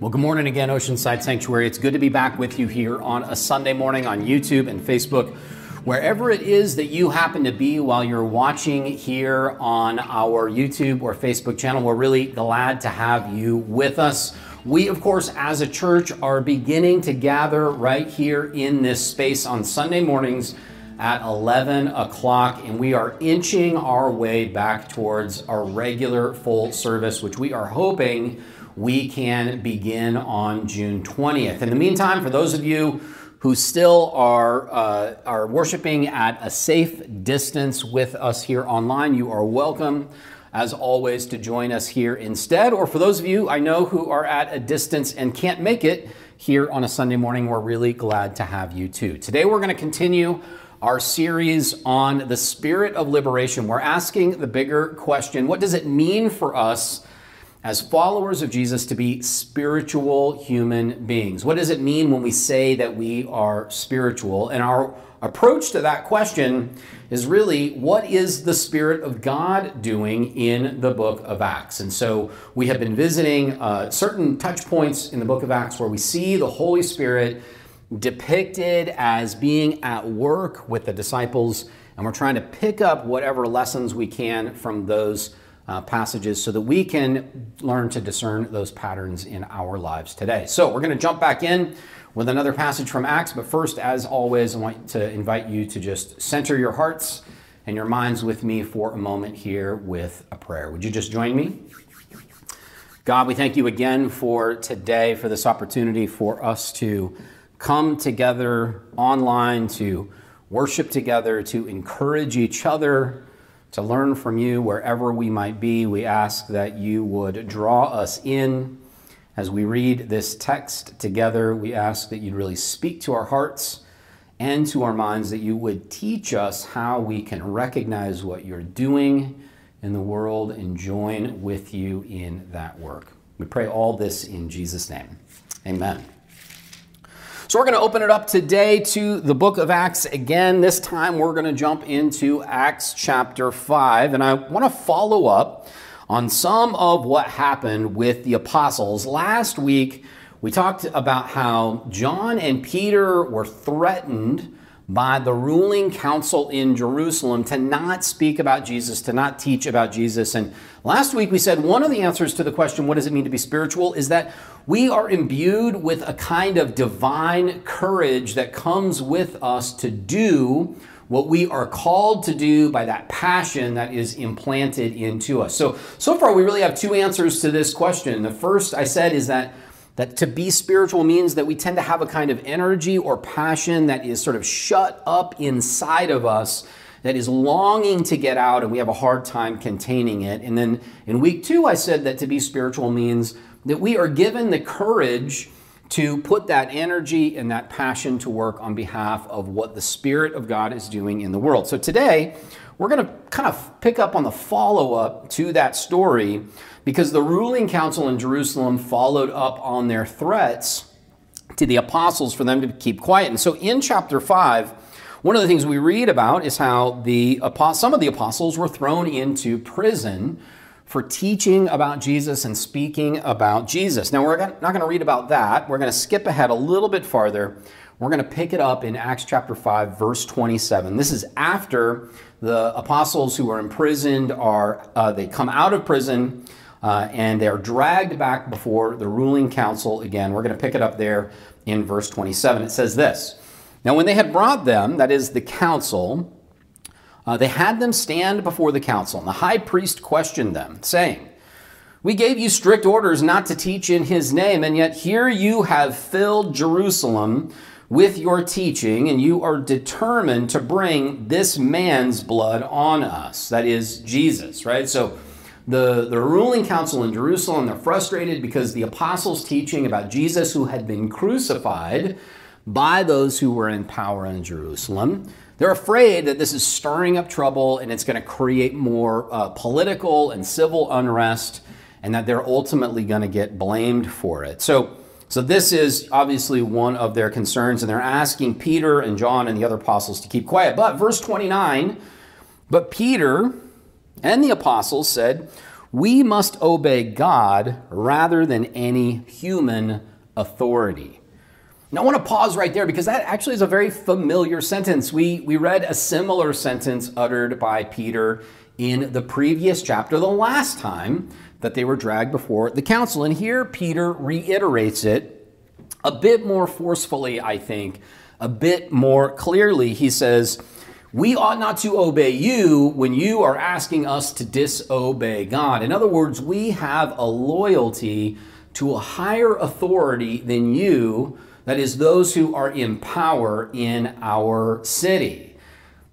Well, good morning again, Oceanside Sanctuary. It's good to be back with you here on a Sunday morning on YouTube and Facebook. Wherever it is that you happen to be while you're watching here on our YouTube or Facebook channel, we're really glad to have you with us. We, of course, as a church, are beginning to gather right here in this space on Sunday mornings at 11 o'clock, and we are inching our way back towards our regular full service, which we are hoping we can begin on June 20th. In the meantime, for those of you who still are, uh, are worshiping at a safe distance with us here online, you are welcome, as always, to join us here instead. Or for those of you I know who are at a distance and can't make it here on a Sunday morning, we're really glad to have you too. Today, we're going to continue our series on the spirit of liberation. We're asking the bigger question what does it mean for us? As followers of Jesus to be spiritual human beings? What does it mean when we say that we are spiritual? And our approach to that question is really what is the Spirit of God doing in the book of Acts? And so we have been visiting uh, certain touch points in the book of Acts where we see the Holy Spirit depicted as being at work with the disciples, and we're trying to pick up whatever lessons we can from those uh, passages so that we can learn to discern those patterns in our lives today. So we're going to jump back in with another passage from Acts, but first, as always, I want to invite you to just center your hearts and your minds with me for a moment here with a prayer. Would you just join me? God, we thank you again for today, for this opportunity for us to come together online, to worship together, to encourage each other to learn from you wherever we might be. We ask that you would draw us in as we read this text together. We ask that you'd really speak to our hearts and to our minds, that you would teach us how we can recognize what you're doing in the world and join with you in that work. We pray all this in Jesus' name. Amen. So we're going to open it up today to the book of Acts again. This time we're going to jump into Acts chapter 5. And I want to follow up on some of what happened with the apostles. Last week we talked about how John and Peter were threatened by the ruling council in Jerusalem to not speak about Jesus, to not teach about Jesus. And last week we said one of the answers to the question, what does it mean to be spiritual, is that we are imbued with a kind of divine courage that comes with us to do what we are called to do by that passion that is implanted into us. So, so far we really have two answers to this question. The first I said is that that to be spiritual means that we tend to have a kind of energy or passion that is sort of shut up inside of us, that is longing to get out, and we have a hard time containing it. And then in week two, I said that to be spiritual means that we are given the courage to put that energy and that passion to work on behalf of what the Spirit of God is doing in the world. So today, we're going to kind of pick up on the follow up to that story because the ruling council in Jerusalem followed up on their threats to the apostles for them to keep quiet. And so in chapter 5, one of the things we read about is how the some of the apostles were thrown into prison for teaching about Jesus and speaking about Jesus. Now, we're not going to read about that. We're going to skip ahead a little bit farther. We're going to pick it up in Acts chapter 5, verse 27. This is after the apostles who are imprisoned are, uh, they come out of prison uh, and they're dragged back before the ruling council again. We're going to pick it up there in verse 27. It says this Now, when they had brought them, that is the council, uh, they had them stand before the council, and the high priest questioned them, saying, We gave you strict orders not to teach in his name, and yet here you have filled Jerusalem with your teaching, and you are determined to bring this man's blood on us. That is Jesus, right? So, the, the ruling council in Jerusalem, they're frustrated because the apostles' teaching about Jesus, who had been crucified by those who were in power in Jerusalem, they're afraid that this is stirring up trouble and it's going to create more uh, political and civil unrest, and that they're ultimately going to get blamed for it. So, so this is obviously one of their concerns, and they're asking Peter and John and the other apostles to keep quiet. But verse 29, but Peter and the apostles said, we must obey God rather than any human authority. Now, I want to pause right there because that actually is a very familiar sentence. We, we read a similar sentence uttered by Peter in the previous chapter, the last time that they were dragged before the council. And here Peter reiterates it a bit more forcefully, I think, a bit more clearly. He says, We ought not to obey you when you are asking us to disobey God. In other words, we have a loyalty to a higher authority than you, that is, those who are in power in our city.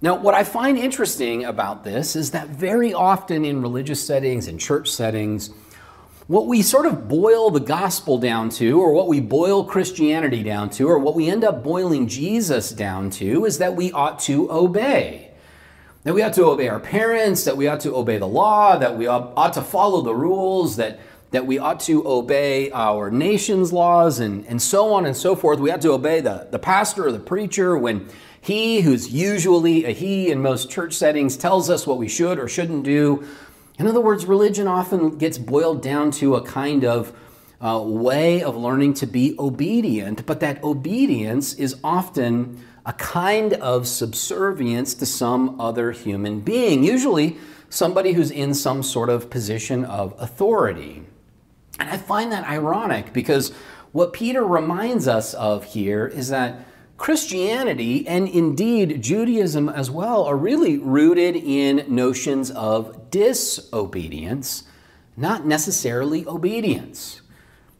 Now, what I find interesting about this is that very often in religious settings and church settings, what we sort of boil the gospel down to, or what we boil Christianity down to, or what we end up boiling Jesus down to, is that we ought to obey. That we ought to obey our parents, that we ought to obey the law, that we ought to follow the rules, that that we ought to obey our nation's laws and, and so on and so forth. We ought to obey the, the pastor or the preacher when he, who's usually a he in most church settings, tells us what we should or shouldn't do. In other words, religion often gets boiled down to a kind of uh, way of learning to be obedient, but that obedience is often a kind of subservience to some other human being, usually somebody who's in some sort of position of authority. And I find that ironic because what Peter reminds us of here is that Christianity and indeed Judaism as well are really rooted in notions of disobedience, not necessarily obedience.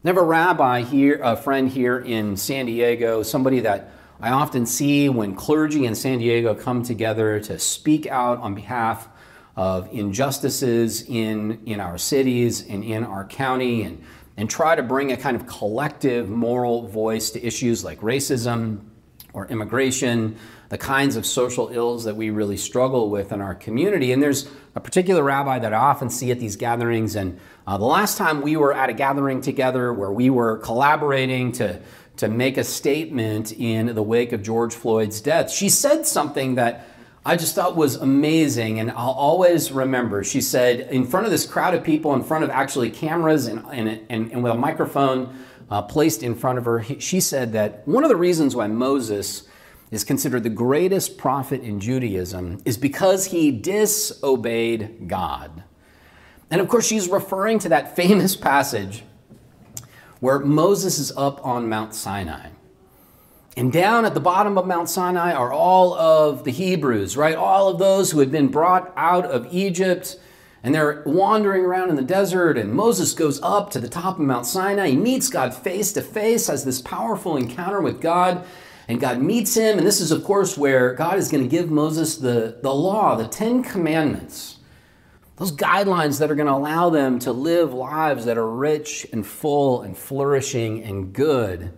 I have a rabbi here, a friend here in San Diego, somebody that I often see when clergy in San Diego come together to speak out on behalf of injustices in, in our cities and in our county and, and try to bring a kind of collective moral voice to issues like racism or immigration, the kinds of social ills that we really struggle with in our community. And there's a particular rabbi that I often see at these gatherings. And uh, the last time we were at a gathering together where we were collaborating to, to make a statement in the wake of George Floyd's death, she said something that I just thought was amazing, and I'll always remember. She said, in front of this crowd of people, in front of actually cameras and, and, and, and with a microphone uh, placed in front of her, she said that one of the reasons why Moses is considered the greatest prophet in Judaism is because he disobeyed God. And of course, she's referring to that famous passage where Moses is up on Mount Sinai. And down at the bottom of Mount Sinai are all of the Hebrews, right? All of those who had been brought out of Egypt and they're wandering around in the desert. And Moses goes up to the top of Mount Sinai. He meets God face to face, has this powerful encounter with God. And God meets him. And this is, of course, where God is going to give Moses the, the law, the Ten Commandments, those guidelines that are going to allow them to live lives that are rich and full and flourishing and good.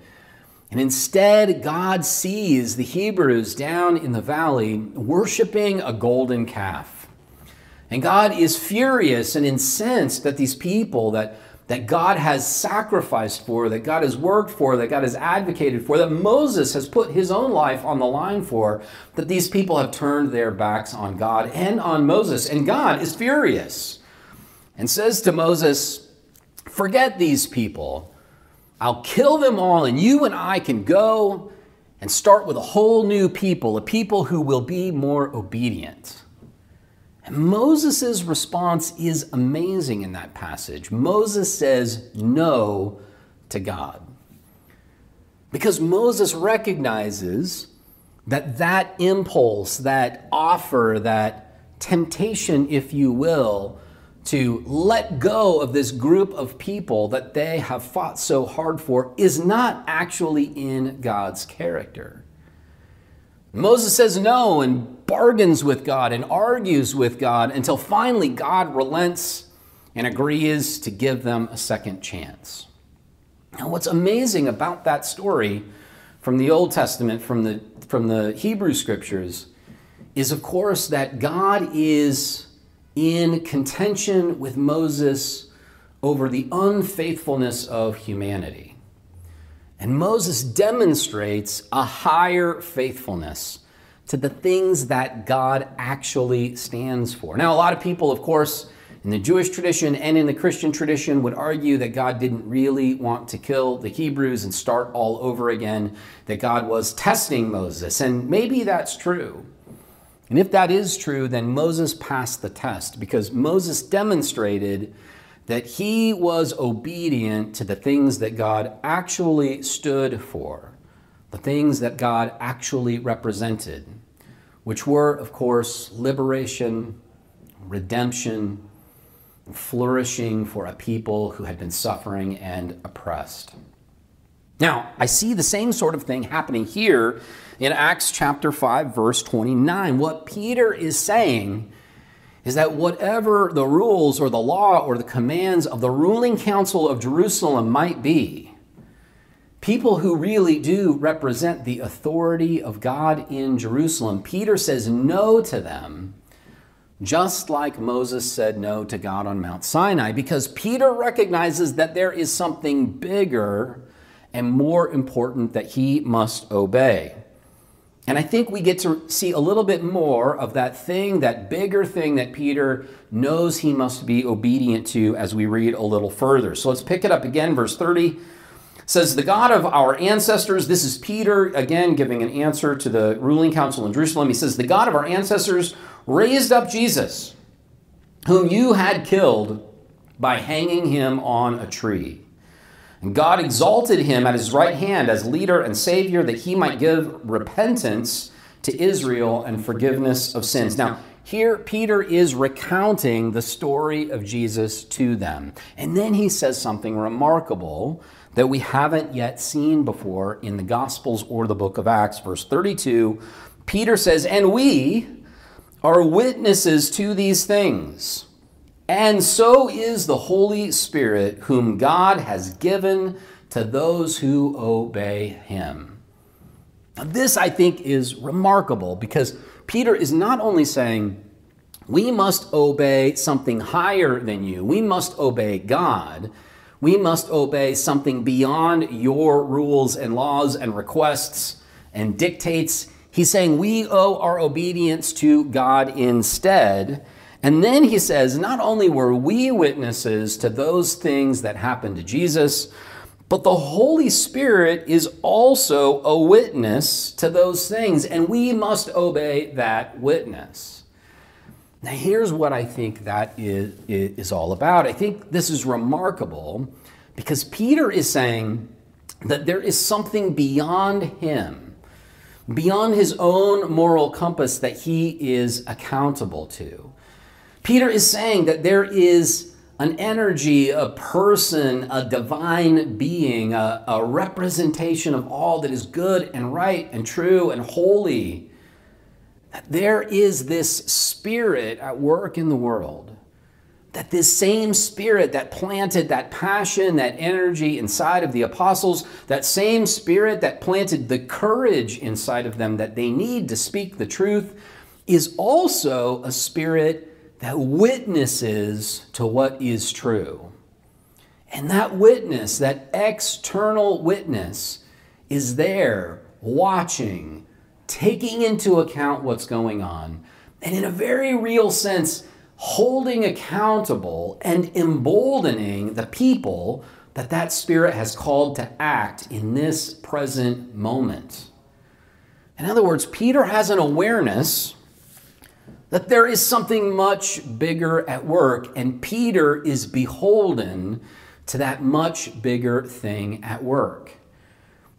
And instead, God sees the Hebrews down in the valley worshiping a golden calf. And God is furious and incensed that these people that, that God has sacrificed for, that God has worked for, that God has advocated for, that Moses has put his own life on the line for, that these people have turned their backs on God and on Moses. And God is furious and says to Moses, Forget these people. I'll kill them all, and you and I can go and start with a whole new people, a people who will be more obedient. Moses' response is amazing in that passage. Moses says no to God. Because Moses recognizes that that impulse, that offer, that temptation, if you will, to let go of this group of people that they have fought so hard for is not actually in God's character. Moses says no and bargains with God and argues with God until finally God relents and agrees to give them a second chance. Now, what's amazing about that story from the Old Testament, from the, from the Hebrew scriptures, is of course that God is in contention with Moses over the unfaithfulness of humanity. And Moses demonstrates a higher faithfulness to the things that God actually stands for. Now, a lot of people, of course, in the Jewish tradition and in the Christian tradition would argue that God didn't really want to kill the Hebrews and start all over again, that God was testing Moses. And maybe that's true. And if that is true, then Moses passed the test because Moses demonstrated that he was obedient to the things that God actually stood for, the things that God actually represented, which were, of course, liberation, redemption, flourishing for a people who had been suffering and oppressed. Now, I see the same sort of thing happening here in Acts chapter 5, verse 29. What Peter is saying is that whatever the rules or the law or the commands of the ruling council of Jerusalem might be, people who really do represent the authority of God in Jerusalem, Peter says no to them just like Moses said no to God on Mount Sinai, because Peter recognizes that there is something bigger and more important that he must obey. And I think we get to see a little bit more of that thing, that bigger thing that Peter knows he must be obedient to as we read a little further. So let's pick it up again, verse 30 says the God of our ancestors, this is Peter again giving an answer to the ruling council in Jerusalem. He says, The God of our ancestors raised up Jesus, whom you had killed by hanging him on a tree. And God exalted him at his right hand as leader and savior that he might give repentance to Israel and forgiveness of sins. Now, here Peter is recounting the story of Jesus to them. And then he says something remarkable that we haven't yet seen before in the Gospels or the book of Acts. Verse 32, Peter says, And we, are witnesses to these things. And so is the Holy Spirit, whom God has given to those who obey him. Now, this, I think, is remarkable because Peter is not only saying, we must obey something higher than you, we must obey God, we must obey something beyond your rules and laws and requests and dictates. He's saying we owe our obedience to God instead. And then he says, not only were we witnesses to those things that happened to Jesus, but the Holy Spirit is also a witness to those things, and we must obey that witness. Now, here's what I think that is, is all about. I think this is remarkable because Peter is saying that there is something beyond him beyond his own moral compass that he is accountable to. Peter is saying that there is an energy, a person, a divine being, a, a, representation of all that is good and right and true and holy. There is this spirit at work in the world that this same spirit that planted that passion, that energy inside of the apostles, that same spirit that planted the courage inside of them that they need to speak the truth, is also a spirit that witnesses to what is true. And that witness, that external witness, is there watching, taking into account what's going on, and in a very real sense, holding accountable and emboldening the people that that Spirit has called to act in this present moment. In other words, Peter has an awareness that there is something much bigger at work, and Peter is beholden to that much bigger thing at work.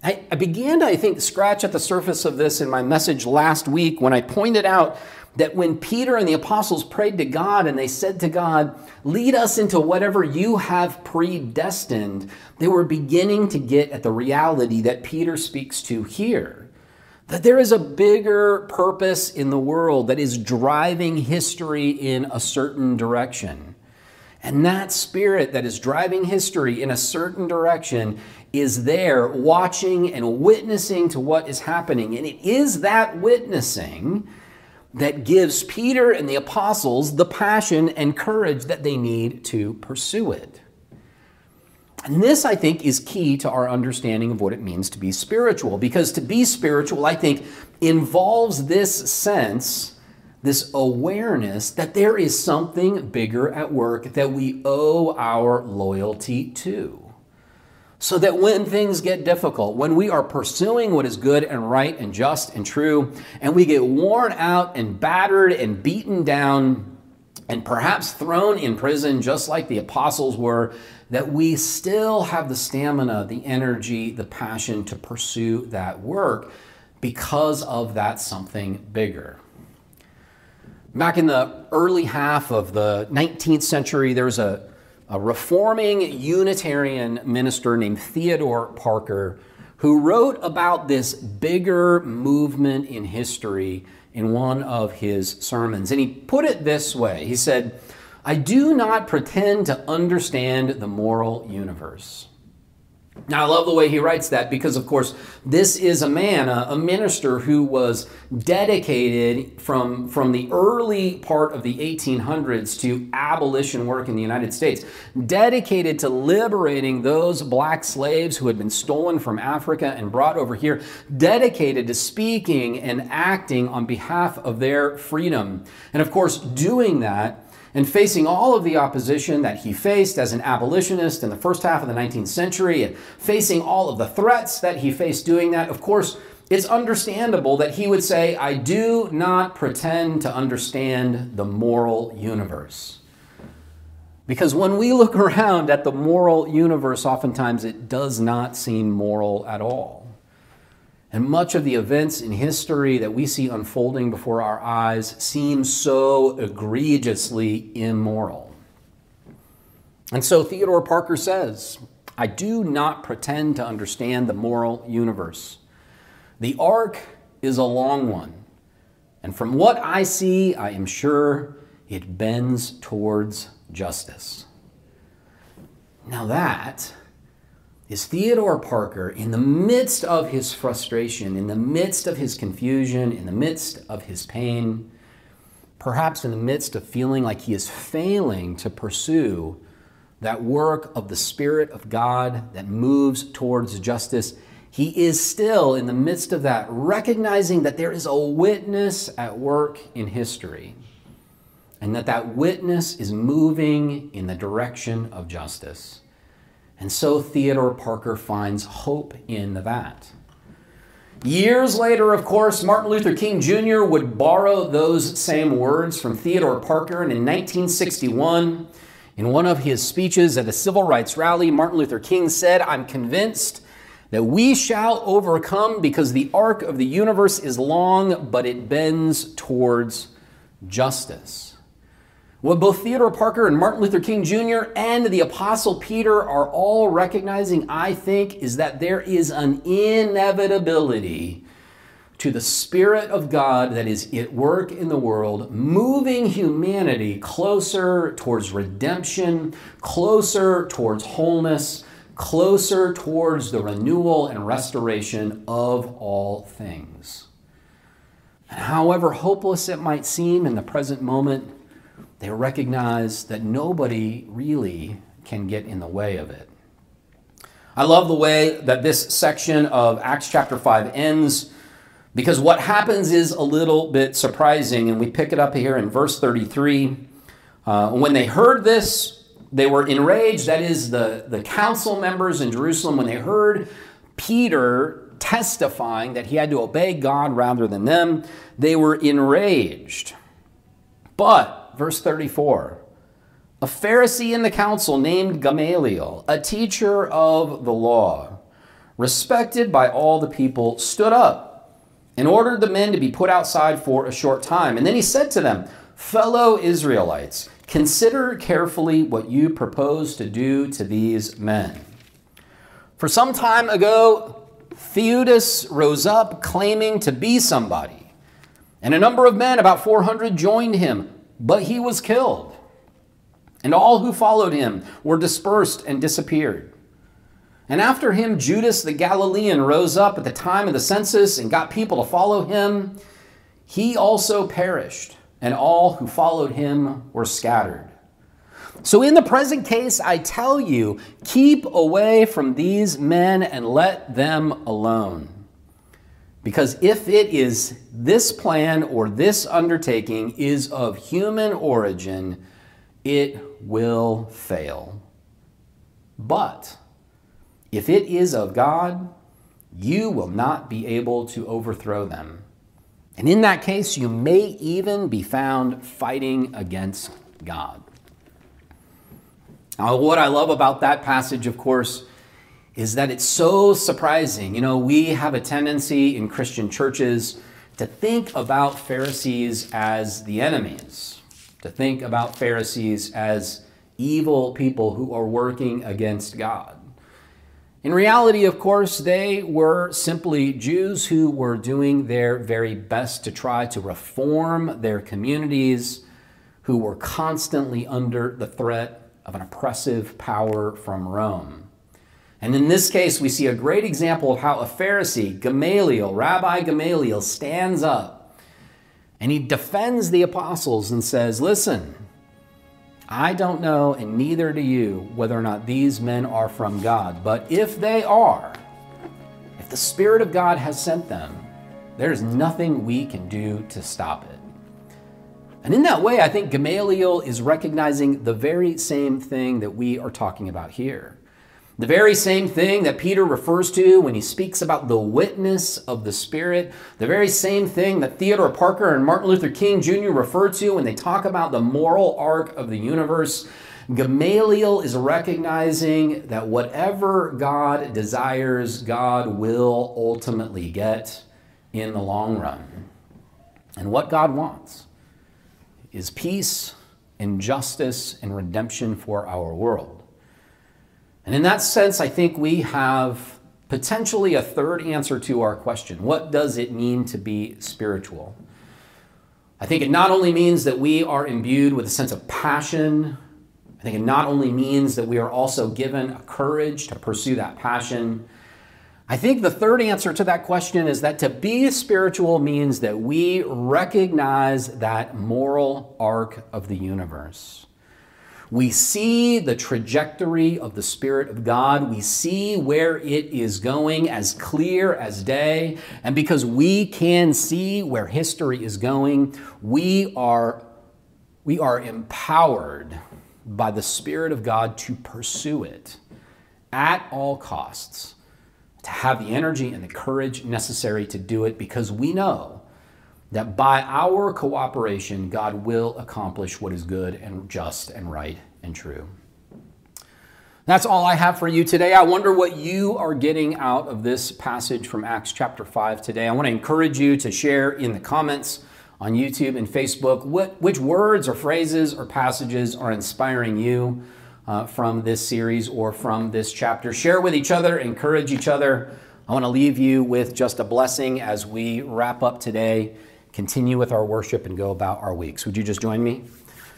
I, I began to, I think, scratch at the surface of this in my message last week when I pointed out that when Peter and the apostles prayed to God and they said to God, Lead us into whatever you have predestined, they were beginning to get at the reality that Peter speaks to here. That there is a bigger purpose in the world that is driving history in a certain direction. And that spirit that is driving history in a certain direction is there watching and witnessing to what is happening. And it is that witnessing that gives Peter and the apostles the passion and courage that they need to pursue it. And this, I think, is key to our understanding of what it means to be spiritual, because to be spiritual, I think, involves this sense this awareness that there is something bigger at work that we owe our loyalty to. So that when things get difficult, when we are pursuing what is good and right and just and true, and we get worn out and battered and beaten down and perhaps thrown in prison, just like the apostles were, that we still have the stamina, the energy, the passion to pursue that work because of that something bigger. Back in the early half of the 19th century, there was a, a reforming Unitarian minister named Theodore Parker who wrote about this bigger movement in history in one of his sermons. And he put it this way He said, I do not pretend to understand the moral universe. Now, I love the way he writes that because, of course, this is a man, a, a, minister who was dedicated from, from the early part of the 1800s to abolition work in the United States, dedicated to liberating those black slaves who had been stolen from Africa and brought over here, dedicated to speaking and acting on behalf of their freedom. And, of course, doing that and facing all of the opposition that he faced as an abolitionist in the first half of the 19th century, and facing all of the threats that he faced doing that, of course, it's understandable that he would say, I do not pretend to understand the moral universe. Because when we look around at the moral universe, oftentimes it does not seem moral at all. And much of the events in history that we see unfolding before our eyes seem so egregiously immoral. And so Theodore Parker says, I do not pretend to understand the moral universe. The arc is a long one. And from what I see, I am sure it bends towards justice. Now, that is Theodore Parker, in the midst of his frustration, in the midst of his confusion, in the midst of his pain, perhaps in the midst of feeling like he is failing to pursue that work of the Spirit of God that moves towards justice, he is still in the midst of that, recognizing that there is a witness at work in history and that that witness is moving in the direction of justice. And so Theodore Parker finds hope in that. Years later, of course, Martin Luther King Jr. would borrow those same words from Theodore Parker, and in 1961, in one of his speeches at a civil rights rally, Martin Luther King said, I'm convinced that we shall overcome because the arc of the universe is long, but it bends towards justice. What both Theodore Parker and Martin Luther King Jr. and the Apostle Peter are all recognizing, I think, is that there is an inevitability to the Spirit of God that is at work in the world, moving humanity closer towards redemption, closer towards wholeness, closer towards the renewal and restoration of all things. And however hopeless it might seem in the present moment, they recognize that nobody really can get in the way of it. I love the way that this section of Acts chapter 5 ends because what happens is a little bit surprising, and we pick it up here in verse 33. Uh, when they heard this, they were enraged. That is, the, the council members in Jerusalem, when they heard Peter testifying that he had to obey God rather than them, they were enraged. But verse 34. A Pharisee in the council named Gamaliel, a teacher of the law, respected by all the people, stood up and ordered the men to be put outside for a short time. And then he said to them, Fellow Israelites, consider carefully what you propose to do to these men. For some time ago, Theudas rose up claiming to be somebody, and a number of men, about 400, joined him but he was killed. And all who followed him were dispersed and disappeared. And after him, Judas the Galilean rose up at the time of the census and got people to follow him. He also perished, and all who followed him were scattered. So, in the present case, I tell you, keep away from these men and let them alone. Because if it is this plan or this undertaking is of human origin, it will fail. But if it is of God, you will not be able to overthrow them. And in that case, you may even be found fighting against God. Now, what I love about that passage, of course, is that it's so surprising. You know, we have a tendency in Christian churches to think about Pharisees as the enemies, to think about Pharisees as evil people who are working against God. In reality, of course, they were simply Jews who were doing their very best to try to reform their communities, who were constantly under the threat of an oppressive power from Rome. And in this case, we see a great example of how a Pharisee, Gamaliel, Rabbi Gamaliel, stands up and he defends the apostles and says, Listen, I don't know, and neither do you, whether or not these men are from God. But if they are, if the Spirit of God has sent them, there's nothing we can do to stop it. And in that way, I think Gamaliel is recognizing the very same thing that we are talking about here. The very same thing that Peter refers to when he speaks about the witness of the Spirit, the very same thing that Theodore Parker and Martin Luther King Jr. refer to when they talk about the moral arc of the universe. Gamaliel is recognizing that whatever God desires, God will ultimately get in the long run. And what God wants is peace and justice and redemption for our world. And in that sense, I think we have potentially a third answer to our question what does it mean to be spiritual? I think it not only means that we are imbued with a sense of passion, I think it not only means that we are also given a courage to pursue that passion. I think the third answer to that question is that to be spiritual means that we recognize that moral arc of the universe. We see the trajectory of the Spirit of God. We see where it is going as clear as day. And because we can see where history is going, we are, we are empowered by the Spirit of God to pursue it at all costs, to have the energy and the courage necessary to do it because we know that by our cooperation, God will accomplish what is good and just and right and true. That's all I have for you today. I wonder what you are getting out of this passage from Acts chapter 5 today. I want to encourage you to share in the comments on YouTube and Facebook what, which words or phrases or passages are inspiring you uh, from this series or from this chapter. Share with each other, encourage each other. I want to leave you with just a blessing as we wrap up today continue with our worship and go about our weeks. Would you just join me?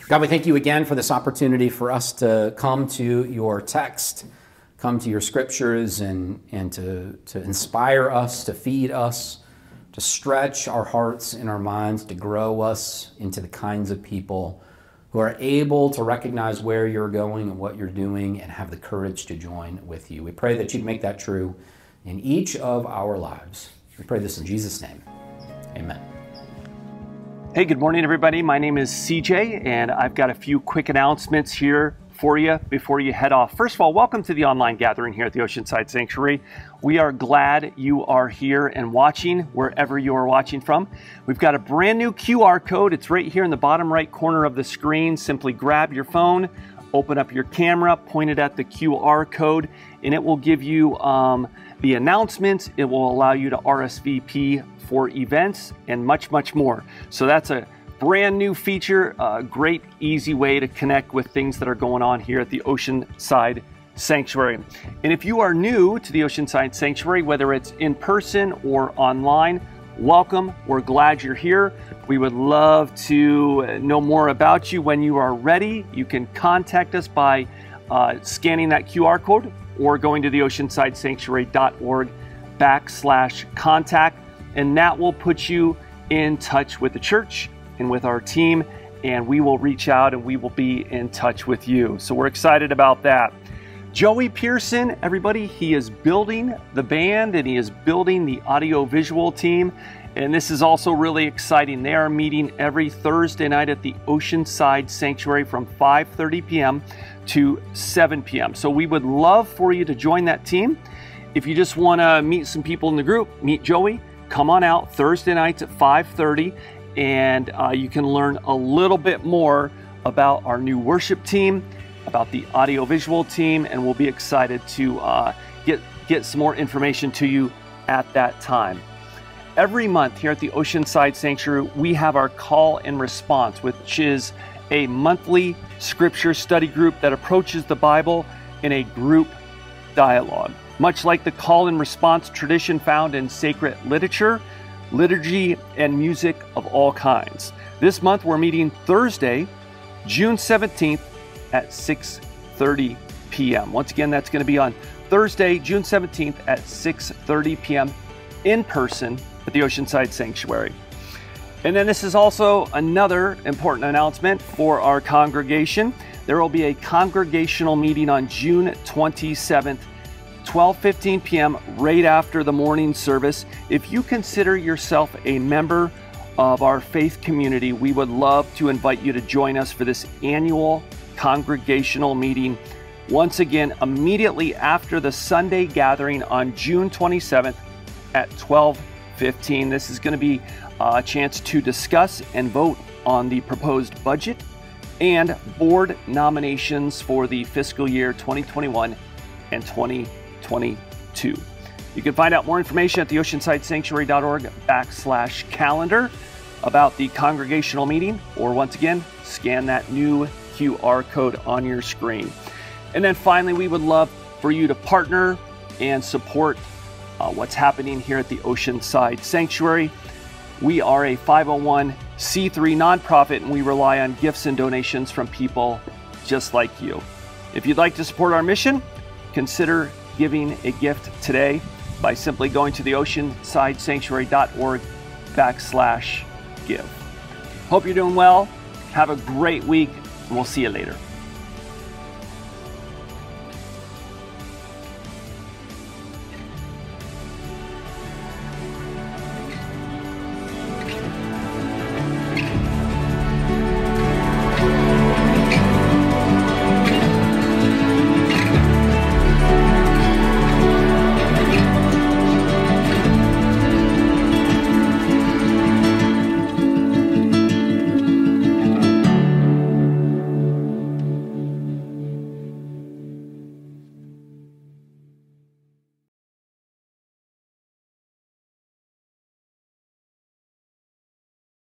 God, we thank you again for this opportunity for us to come to your text, come to your scriptures, and, and to, to inspire us, to feed us, to stretch our hearts and our minds, to grow us into the kinds of people who are able to recognize where you're going and what you're doing and have the courage to join with you. We pray that you'd make that true in each of our lives. We pray this in Jesus' name. Amen. Hey, good morning, everybody. My name is CJ, and I've got a few quick announcements here for you before you head off. First of all, welcome to the online gathering here at the Oceanside Sanctuary. We are glad you are here and watching wherever you are watching from. We've got a brand new QR code. It's right here in the bottom right corner of the screen. Simply grab your phone, open up your camera, point it at the QR code, and it will give you um, the announcements. It will allow you to RSVP for events and much, much more. So that's a brand new feature, a great, easy way to connect with things that are going on here at the Oceanside Sanctuary. And if you are new to the Oceanside Sanctuary, whether it's in person or online, welcome. We're glad you're here. We would love to know more about you when you are ready. You can contact us by uh, scanning that QR code or going to the oceansidesanctuary.org backslash contact and that will put you in touch with the church and with our team, and we will reach out and we will be in touch with you. So we're excited about that. Joey Pearson, everybody, he is building the band and he is building the audio visual team. And this is also really exciting. They are meeting every Thursday night at the Oceanside Sanctuary from 5:30 p.m. to 7 p.m. So we would love for you to join that team. If you just want to meet some people in the group, meet Joey, come on out Thursday nights at 5:30 and uh, you can learn a little bit more about our new worship team about the audiovisual team, and we'll be excited to uh, get, get some more information to you at that time. Every month here at the Oceanside Sanctuary, we have our call and response, which is a monthly scripture study group that approaches the Bible in a group dialogue. Much like the call and response tradition found in sacred literature, liturgy, and music of all kinds. This month, we're meeting Thursday, June 17th at 6:30 p.m. Once again, that's going to be on Thursday, June 17th at 6:30 p.m. in person at the Oceanside Sanctuary. And then this is also another important announcement for our congregation. There will be a congregational meeting on June 27th, 12:15 p.m. right after the morning service. If you consider yourself a member of our faith community, we would love to invite you to join us for this annual congregational meeting once again immediately after the Sunday gathering on June 27th at 12:15. This is going to be a chance to discuss and vote on the proposed budget and board nominations for the fiscal year 2021 and 2022. You can find out more information at the oceansidesanctuary.org backslash calendar about the congregational meeting, or once again, scan that new QR code on your screen. And then finally, we would love for you to partner and support uh, what's happening here at the Oceanside Sanctuary. We are a 501c3 nonprofit and we rely on gifts and donations from people just like you. If you'd like to support our mission, consider giving a gift today by simply going to the oceansidesanctuary.org backslash give. Hope you're doing well. Have a great week and we'll see you later.